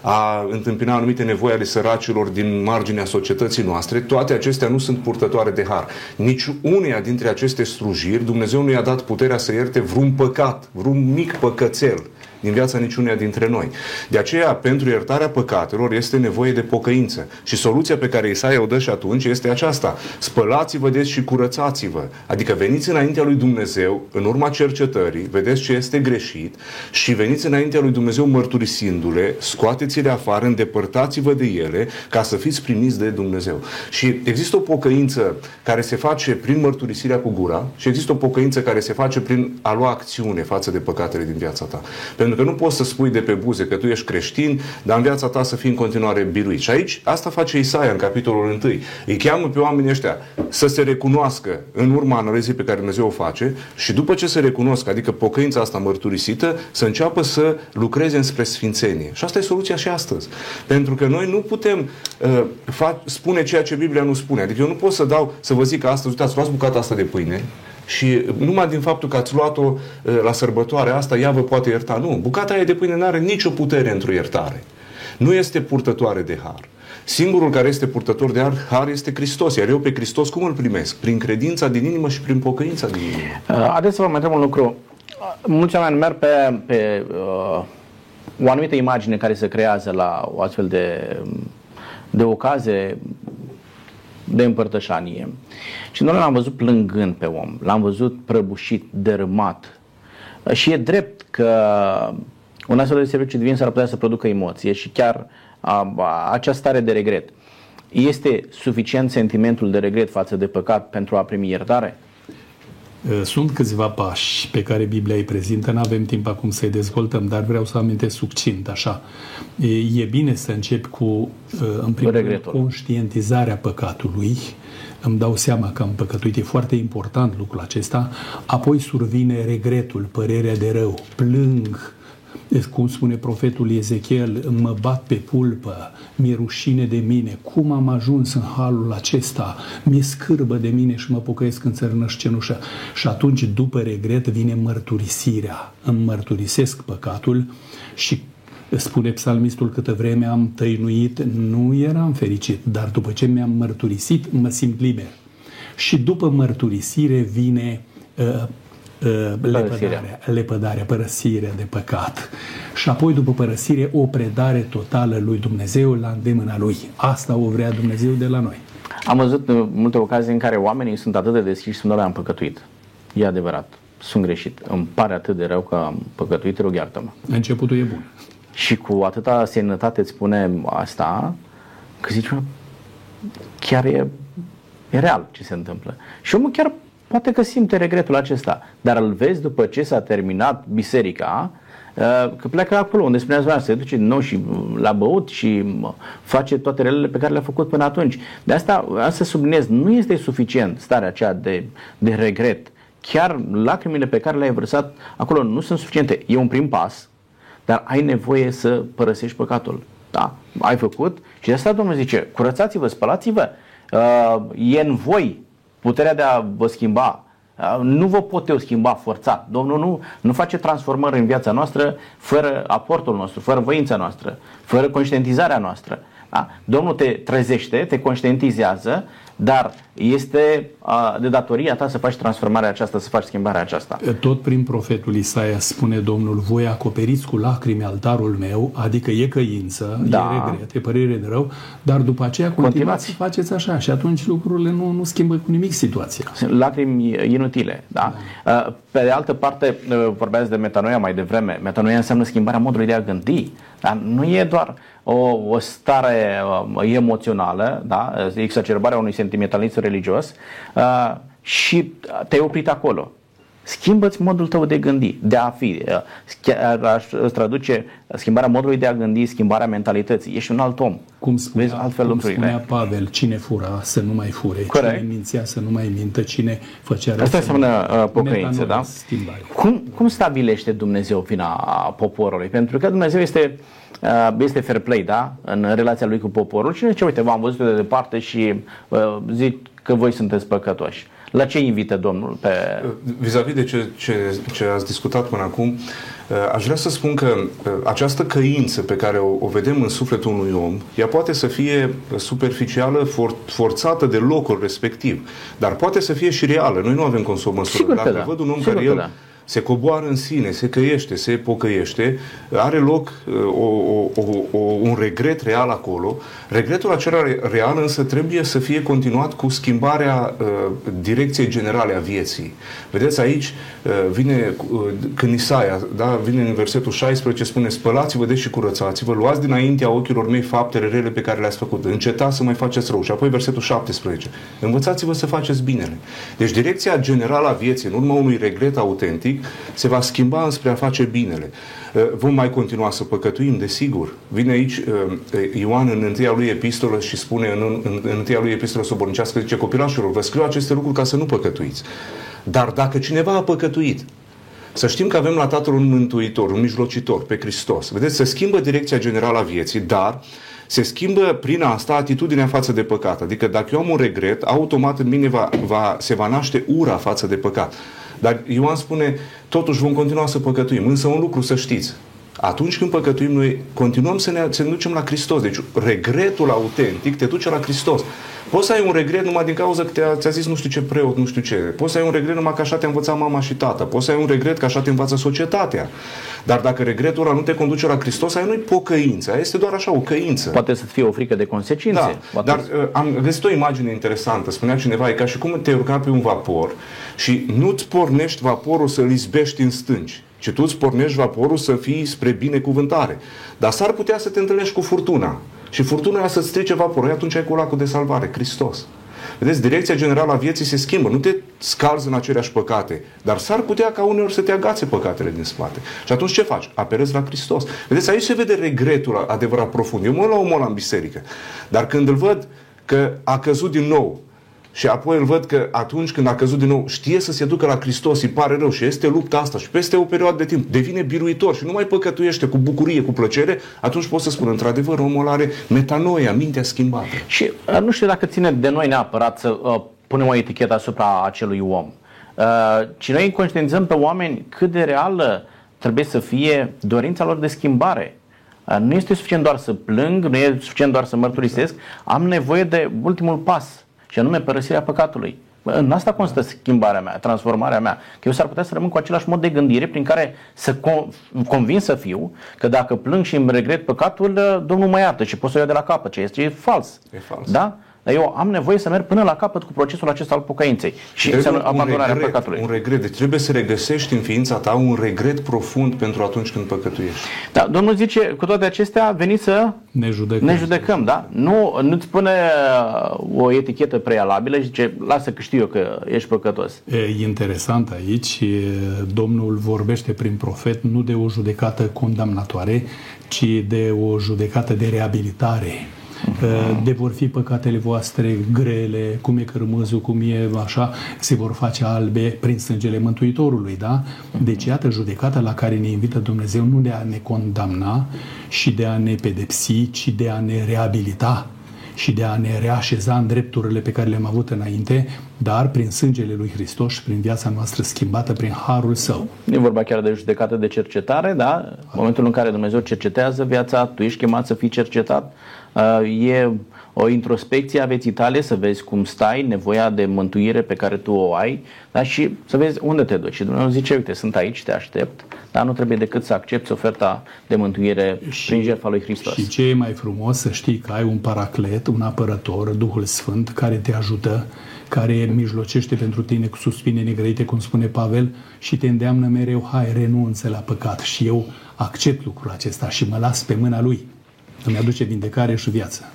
a întâmpina anumite nevoi ale săracilor din marginea societății noastre, toate acestea nu sunt purtătoare de har. Nici uneia dintre aceste slujiri, Dumnezeu nu i-a dat puterea să ierte vreun păcat, vreun mic păcățel din viața niciuneia dintre noi. De aceea, pentru iertarea păcatelor este nevoie de pocăință. Și soluția pe care Isaia o dă și atunci este aceasta. Spălați-vă deci și curățați-vă. Adică veniți înaintea lui Dumnezeu, în urma cercetării, vedeți ce este greșit și veniți înaintea lui Dumnezeu mărturisindu-le, scoateți-le afară, îndepărtați-vă de ele ca să fiți primiți de Dumnezeu. Și există o pocăință care se face prin mărturisirea cu gura și există o pocăință care se face prin a lua acțiune față de păcatele din viața ta. Pentru că nu poți să spui de pe buze că tu ești creștin, dar în viața ta să fii în continuare biruit. Și aici asta face Isaia în capitolul 1. Îi cheamă pe oamenii ăștia să se recunoască în urma analizei pe care Dumnezeu o face și după ce se recunosc, adică pocăința asta mărturisită, să înceapă să lucreze înspre sfințenie. Și asta e soluția și astăzi. Pentru că noi nu putem uh, fa- spune ceea ce Biblia nu spune. Adică eu nu pot să dau, să vă zic că astăzi, uitați, luați bucata asta de pâine, și numai din faptul că ați luat-o uh, la sărbătoare asta, ea vă poate ierta. Nu, bucata aia de pâine nu are nicio putere într-o iertare. Nu este purtătoare de har. Singurul care este purtător de har este Hristos. Iar eu pe Hristos cum îl primesc? Prin credința din inimă și prin pocăința din inimă. Uh, haideți să vă mai întreb un lucru. Mulți oameni merg pe, pe uh, o anumită imagine care se creează la o astfel de, de ocazie de împărtășanie. Și noi l-am văzut plângând pe om, l-am văzut prăbușit, dărâmat. Și e drept că un astfel de serviciu divin s-ar putea să producă emoție și chiar a, a, această stare de regret. Este suficient sentimentul de regret față de păcat pentru a primi iertare? Sunt câțiva pași pe care Biblia îi prezintă, nu avem timp acum să-i dezvoltăm, dar vreau să amintesc succint așa. E bine să încep cu, în primul rând, conștientizarea păcatului, îmi dau seama că am păcătuit, e foarte important lucrul acesta, apoi survine regretul, părerea de rău, plâng, cum spune profetul Ezechiel, mă bat pe pulpă, mi-e rușine de mine, cum am ajuns în halul acesta, mi-e scârbă de mine și mă pocăiesc în țărnăș cenușă. Și atunci, după regret, vine mărturisirea. Îmi mărturisesc păcatul și spune psalmistul câtă vreme am tăinuit, nu eram fericit, dar după ce mi-am mărturisit, mă simt liber. Și după mărturisire vine uh, lepădarea, lepădarea, părăsirea de păcat. Și apoi, după părăsire, o predare totală lui Dumnezeu la îndemâna lui. Asta o vrea Dumnezeu de la noi. Am văzut multe ocazii în care oamenii sunt atât de deschiși și spun, am păcătuit. E adevărat, sunt greșit. Îmi pare atât de rău că am păcătuit, rog iartă-mă. Începutul e bun. Și cu atâta senătate îți spune asta, că zici, chiar e, e real ce se întâmplă. Și omul chiar poate că simte regretul acesta, dar îl vezi după ce s-a terminat biserica, uh, că pleacă acolo unde spunea Zoana, se duce din nou și la băut și face toate relele pe care le-a făcut până atunci. De asta, asta subliniez, nu este suficient starea aceea de, de regret. Chiar lacrimile pe care le-ai vărsat acolo nu sunt suficiente. E un prim pas, dar ai nevoie să părăsești păcatul. Da? Ai făcut și de asta Domnul zice, curățați-vă, spălați-vă, uh, e în voi puterea de a vă schimba. Nu vă pot eu schimba forțat. Domnul nu, nu face transformări în viața noastră fără aportul nostru, fără voința noastră, fără conștientizarea noastră. Da? Domnul te trezește, te conștientizează, dar este a, de datoria ta să faci transformarea aceasta, să faci schimbarea aceasta. Tot prin profetul Isaia spune Domnul, voi acoperiți cu lacrimi altarul meu, adică e căință, da. e regret, e părere de rău, dar după aceea continuați, continuați. să faceți așa și atunci lucrurile nu, nu schimbă cu nimic situația. Sunt lacrimi inutile. Da? da. Pe de altă parte, vorbeați de metanoia mai devreme. Metanoia înseamnă schimbarea modului de a gândi. Dar nu e doar o, o stare emoțională, da? exacerbarea unui sentimentalism religios uh, și te-ai oprit acolo. Schimbă-ți modul tău de gândi, de a fi. Uh, aș traduce schimbarea modului de a gândi, schimbarea mentalității. Ești un alt om. Cum spunea, Vezi altfel cum lucrurile. spunea Pavel, cine fura să nu mai fure, Corect. cine mințea să nu mai mintă, cine făcea Asta înseamnă uh, pocăință, da? Cum, cum stabilește Dumnezeu vina poporului? Pentru că Dumnezeu este uh, este fair play, da? În relația lui cu poporul. Și ce uite, v-am văzut de departe și uh, zic că voi sunteți păcătoși. La ce invită Domnul? Pe... Vis-a-vis de ce, ce, ce ați discutat până acum, uh, aș vrea să spun că uh, această căință pe care o, o vedem în sufletul unui om, ea poate să fie superficială, for, forțată de locul respectiv, dar poate să fie și reală. Noi nu avem cum să o măsurăm. Dacă da. văd un om Sigur care el da se coboară în sine, se căiește, se pocăiește, are loc uh, o, o, o, un regret real acolo. Regretul acela real însă trebuie să fie continuat cu schimbarea uh, direcției generale a vieții. Vedeți aici, uh, vine uh, când Isaia, da, vine în versetul 16, spune spălați-vă deci și curățați-vă, luați dinaintea ochilor mei faptele rele pe care le-ați făcut, încetați să mai faceți rău. Și apoi versetul 17, învățați-vă să faceți binele. Deci direcția generală a vieții, în urma unui regret autentic, practic se va schimba înspre a face binele. Uh, vom mai continua să păcătuim, desigur. Vine aici uh, Ioan în întâia lui epistolă și spune în, în, în întâia lui epistolă sobornicească, zice, copilașilor, vă scriu aceste lucruri ca să nu păcătuiți. Dar dacă cineva a păcătuit, să știm că avem la Tatăl un mântuitor, un mijlocitor, pe Hristos. Vedeți, se schimbă direcția generală a vieții, dar se schimbă prin asta atitudinea față de păcat. Adică dacă eu am un regret, automat în mine va, va, se va naște ura față de păcat. Dar Ioan spune, totuși vom continua să păcătuim. Însă un lucru să știți, atunci când păcătuim, noi continuăm să ne, să ne ducem la Hristos. Deci regretul autentic te duce la Hristos. Poți să ai un regret numai din cauza că te-a, ți-a zis nu știu ce preot, nu știu ce. Poți să ai un regret numai că așa te-a învățat mama și tata. Poți să ai un regret că așa te învață societatea. Dar dacă regretul ăla nu te conduce la Hristos, aia nu-i pocăință, aia este doar așa o căință. Poate să fie o frică de consecințe. Da, Poate dar uh, am găsit o imagine interesantă. Spunea cineva, e ca și cum te urca pe un vapor și nu-ți pornești vaporul să-l izbești în stânci ci tu îți pornești vaporul să fii spre binecuvântare. Dar s-ar putea să te întâlnești cu furtuna. Și furtuna aia să-ți strice vaporul. Atunci ai cu lacul de salvare, Hristos. Vedeți, direcția generală a vieții se schimbă. Nu te scalzi în aceleași păcate, dar s-ar putea ca uneori să te agațe păcatele din spate. Și atunci ce faci? Apelezi la Hristos. Vedeți, aici se vede regretul adevărat profund. Eu mă la omul în biserică, dar când îl văd că a căzut din nou, și apoi îl văd că atunci când a căzut din nou, știe să se ducă la Hristos, îi pare rău și este lupta asta și peste o perioadă de timp devine biruitor și nu mai păcătuiește cu bucurie, cu plăcere, atunci pot să spun, într-adevăr, omul are metanoia, mintea schimbată. Și uh, nu știu dacă ține de noi neapărat să uh, punem o etichetă asupra acelui om. Uh, ci noi conștientizăm pe oameni cât de reală trebuie să fie dorința lor de schimbare. Uh, nu este suficient doar să plâng, nu e suficient doar să mărturisesc, am nevoie de ultimul pas și anume părăsirea păcatului. În asta constă schimbarea mea, transformarea mea. Că eu s-ar putea să rămân cu același mod de gândire prin care să convin să fiu că dacă plâng și îmi regret păcatul, Domnul mă iartă și pot să o iau de la capăt, ce este fals. E fals. Da? Dar eu am nevoie să merg până la capăt cu procesul acesta al pocăinței și deci abandonarea regret, păcatului. Un regret. Deci trebuie să regăsești în ființa ta un regret profund pentru atunci când păcătuiești. Da, Domnul zice, cu toate acestea, veniți să ne judecăm. Ne judecăm, da? Nu, nu-ți pune uh, o etichetă prealabilă și zice, lasă că știu eu că ești păcătos. E interesant aici, Domnul vorbește prin profet nu de o judecată condamnatoare, ci de o judecată de reabilitare de vor fi păcatele voastre grele, cum e cărmâzul, cum e așa, se vor face albe prin sângele Mântuitorului, da? Deci iată judecata la care ne invită Dumnezeu nu de a ne condamna și de a ne pedepsi, ci de a ne reabilita și de a ne reașeza în drepturile pe care le-am avut înainte, dar prin sângele lui Hristos și prin viața noastră schimbată prin harul său. E vorba chiar de judecată de cercetare, da? În momentul în care Dumnezeu cercetează viața, tu ești chemat să fii cercetat, Uh, e o introspecție a vieții tale, să vezi cum stai, nevoia de mântuire pe care tu o ai da? și să vezi unde te duci. Și Dumnezeu zice, uite, sunt aici, te aștept, dar nu trebuie decât să accepti oferta de mântuire și, prin jertfa lui Hristos. Și ce e mai frumos să știi că ai un paraclet, un apărător, Duhul Sfânt, care te ajută, care mijlocește pentru tine cu suspine negrăite, cum spune Pavel, și te îndeamnă mereu, hai, renunță la păcat. Și eu accept lucrul acesta și mă las pe mâna lui îmi aduce vindecare și viață.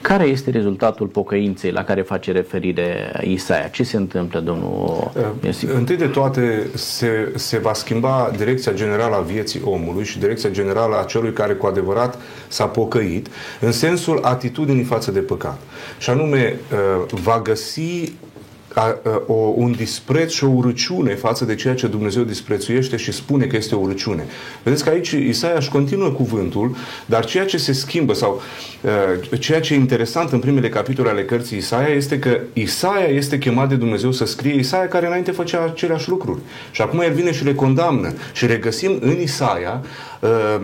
Care este rezultatul pocăinței la care face referire Isaia? Ce se întâmplă, domnul Iosif? Întâi de toate, se, se va schimba direcția generală a vieții omului și direcția generală a celui care cu adevărat s-a pocăit, în sensul atitudinii față de păcat. Și anume, uh, va găsi a, a, o, un dispreț și o urăciune față de ceea ce Dumnezeu disprețuiește și spune că este o urăciune. Vedeți că aici Isaia își continuă cuvântul, dar ceea ce se schimbă sau a, ceea ce e interesant în primele capitole ale cărții Isaia este că Isaia este chemat de Dumnezeu să scrie Isaia care înainte făcea aceleași lucruri. Și acum el vine și le condamnă. Și regăsim în Isaia a, a,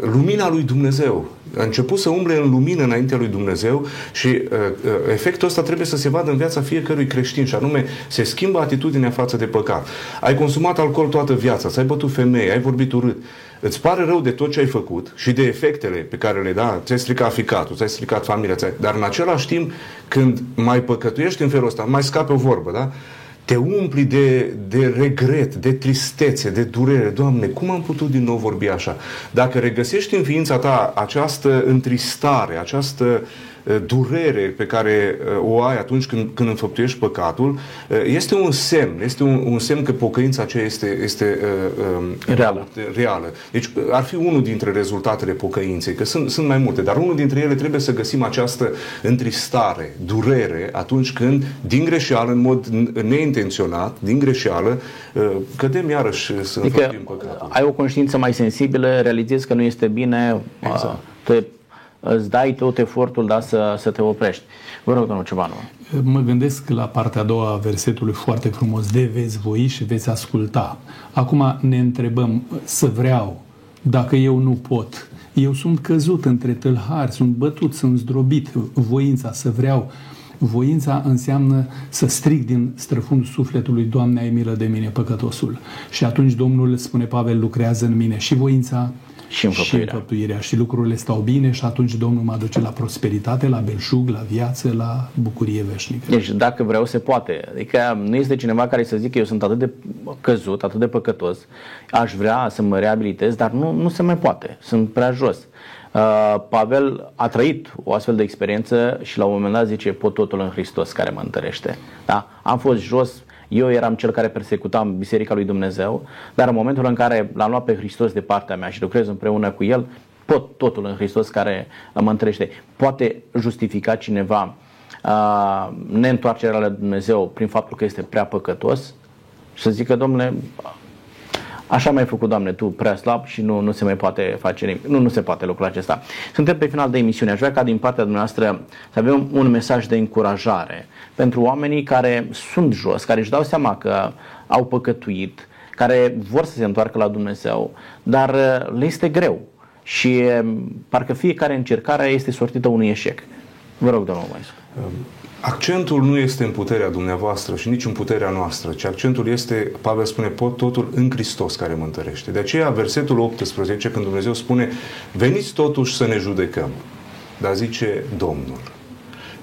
lumina lui Dumnezeu a început să umble în lumină înaintea lui Dumnezeu și uh, uh, efectul ăsta trebuie să se vadă în viața fiecărui creștin și anume se schimbă atitudinea față de păcat. Ai consumat alcool toată viața, ți-ai bătut femei, ai vorbit urât, îți pare rău de tot ce ai făcut și de efectele pe care le da, ți-ai stricat ficatul, ți-ai stricat familia, ți-ai... dar în același timp, când mai păcătuiești în felul ăsta, mai scape o vorbă, da? Te umpli de, de regret, de tristețe, de durere. Doamne, cum am putut din nou vorbi așa? Dacă regăsești în ființa ta această întristare, această durere pe care o ai atunci când, când înfăptuiești păcatul, este un semn, este un, un semn că pocăința aceea este, este uh, reală. reală. Deci ar fi unul dintre rezultatele pocăinței, că sunt, sunt mai multe, dar unul dintre ele trebuie să găsim această întristare, durere, atunci când, din greșeală, în mod neintenționat, din greșeală, cădem iarăși să adică păcatul. ai o conștiință mai sensibilă, realizezi că nu este bine, exact. te, îți dai tot efortul da, să, să te oprești. Vă rog, domnul Ciobanu. Mă gândesc la partea a doua a versetului foarte frumos, de veți voi și veți asculta. Acum ne întrebăm să vreau, dacă eu nu pot, eu sunt căzut între tâlhari, sunt bătut, sunt zdrobit, voința să vreau. Voința înseamnă să strig din străfundul sufletului, Doamne, ai milă de mine, păcătosul. Și atunci Domnul, spune Pavel, lucrează în mine și voința și înfăptuirea. Și, înfăptuirea. și lucrurile stau bine și atunci Domnul mă aduce la prosperitate, la belșug, la viață, la bucurie veșnică. Deci dacă vreau, se poate. Adică nu este cineva care să zică eu sunt atât de căzut, atât de păcătos, aș vrea să mă reabilitez, dar nu, nu se mai poate. Sunt prea jos. Uh, Pavel a trăit o astfel de experiență și la un moment dat zice pot totul în Hristos care mă întărește. Da? Am fost jos, eu eram cel care persecutam Biserica lui Dumnezeu, dar în momentul în care l-am luat pe Hristos de partea mea și lucrez împreună cu El, pot totul în Hristos care mă întărește. Poate justifica cineva uh, neîntoarcerea la Dumnezeu prin faptul că este prea păcătos și să zică, domnule, Așa mai făcut, Doamne, Tu prea slab și nu, nu se mai poate face nimic. Nu, nu se poate lucrul acesta. Suntem pe final de emisiune. Aș vrea ca din partea dumneavoastră să avem un mesaj de încurajare pentru oamenii care sunt jos, care își dau seama că au păcătuit, care vor să se întoarcă la Dumnezeu, dar uh, le este greu și um, parcă fiecare încercare este sortită unui eșec. Vă rog, domnul Maescu. Um, Accentul nu este în puterea dumneavoastră și nici în puterea noastră, ci accentul este, Pavel spune, pot totul în Hristos care mă întărește. De aceea, versetul 18, când Dumnezeu spune, veniți totuși să ne judecăm, dar zice Domnul.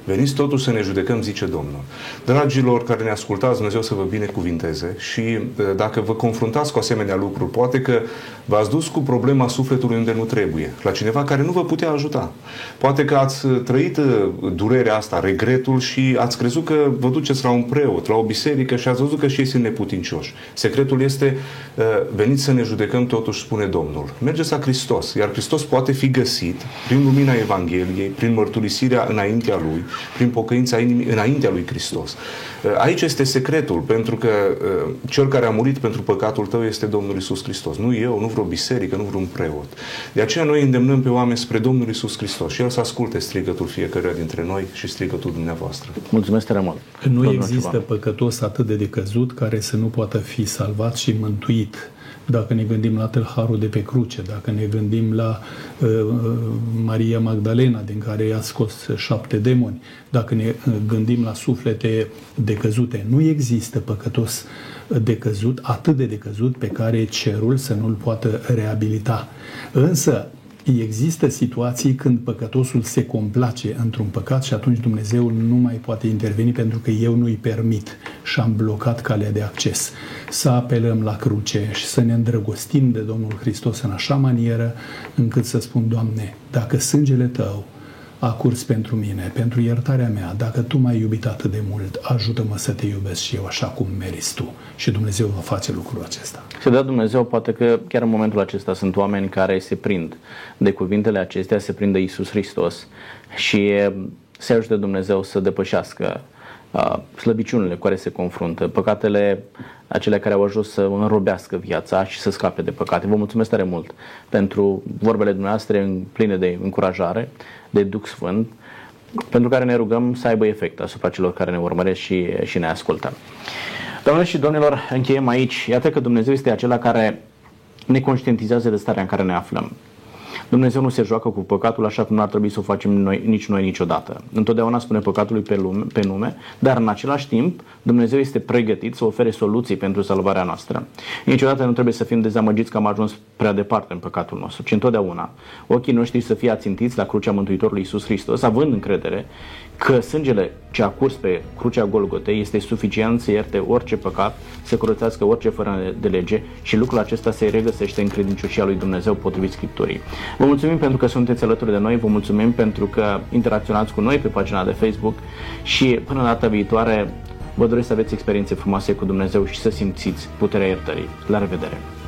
Veniți totuși să ne judecăm, zice Domnul. Dragilor care ne ascultați, Dumnezeu să vă binecuvinteze și dacă vă confruntați cu asemenea lucruri, poate că v-ați dus cu problema sufletului unde nu trebuie, la cineva care nu vă putea ajuta. Poate că ați trăit durerea asta, regretul și ați crezut că vă duceți la un preot, la o biserică și ați văzut că și ei sunt neputincioși. Secretul este, veniți să ne judecăm totuși, spune Domnul. Mergeți la Hristos, iar Hristos poate fi găsit prin lumina Evangheliei, prin mărturisirea înaintea Lui, prin pocăința inimii înaintea lui Hristos. Uh, aici este secretul, pentru că uh, cel care a murit pentru păcatul tău este Domnul Isus Hristos. Nu eu, nu vreo biserică, nu vreun preot. De aceea noi îndemnăm pe oameni spre Domnul Isus Hristos și El să asculte strigătul fiecăruia dintre noi și strigătul dumneavoastră. Mulțumesc tare mult. Nu Domnul există ceva. păcătos atât de decăzut care să nu poată fi salvat și mântuit dacă ne gândim la tâlharul de pe cruce, dacă ne gândim la uh, uh, Maria Magdalena, din care i-a scos șapte demoni, dacă ne uh, gândim la suflete decăzute, nu există păcătos decăzut, atât de decăzut pe care cerul să nu-l poată reabilita. Însă, Există situații când păcătosul se complace într-un păcat și atunci Dumnezeu nu mai poate interveni pentru că eu nu-i permit și am blocat calea de acces. Să apelăm la cruce și să ne îndrăgostim de Domnul Hristos în așa manieră încât să spun, Doamne, dacă sângele Tău a curs pentru mine, pentru iertarea mea. Dacă tu m-ai iubit atât de mult, ajută-mă să te iubesc și eu așa cum meriți tu. Și Dumnezeu va face lucrul acesta. Și da Dumnezeu, poate că chiar în momentul acesta sunt oameni care se prind de cuvintele acestea, se prind de Isus Hristos și se ajută Dumnezeu să depășească uh, slăbiciunile cu care se confruntă, păcatele acele care au ajuns să înrobească viața și să scape de păcate. Vă mulțumesc tare mult pentru vorbele dumneavoastră pline de încurajare, de Duh Sfânt, pentru care ne rugăm să aibă efect asupra celor care ne urmăresc și, și ne ascultă. Doamnelor și domnilor, încheiem aici. Iată că Dumnezeu este acela care ne conștientizează de starea în care ne aflăm. Dumnezeu nu se joacă cu păcatul așa cum nu ar trebui să o facem noi, nici noi niciodată. Întotdeauna spune păcatului pe, lume, pe nume, dar în același timp Dumnezeu este pregătit să ofere soluții pentru salvarea noastră. Niciodată nu trebuie să fim dezamăgiți că am ajuns prea departe în păcatul nostru, ci întotdeauna ochii noștri să fie ațintiți la crucea Mântuitorului Iisus Hristos, având încredere că sângele ce a curs pe crucea Golgotei este suficient să ierte orice păcat, să curățească orice fără de lege și lucrul acesta se regăsește în credincioșia lui Dumnezeu potrivit Scripturii. Vă mulțumim pentru că sunteți alături de noi, vă mulțumim pentru că interacționați cu noi pe pagina de Facebook și până data viitoare vă doresc să aveți experiențe frumoase cu Dumnezeu și să simțiți puterea iertării. La revedere!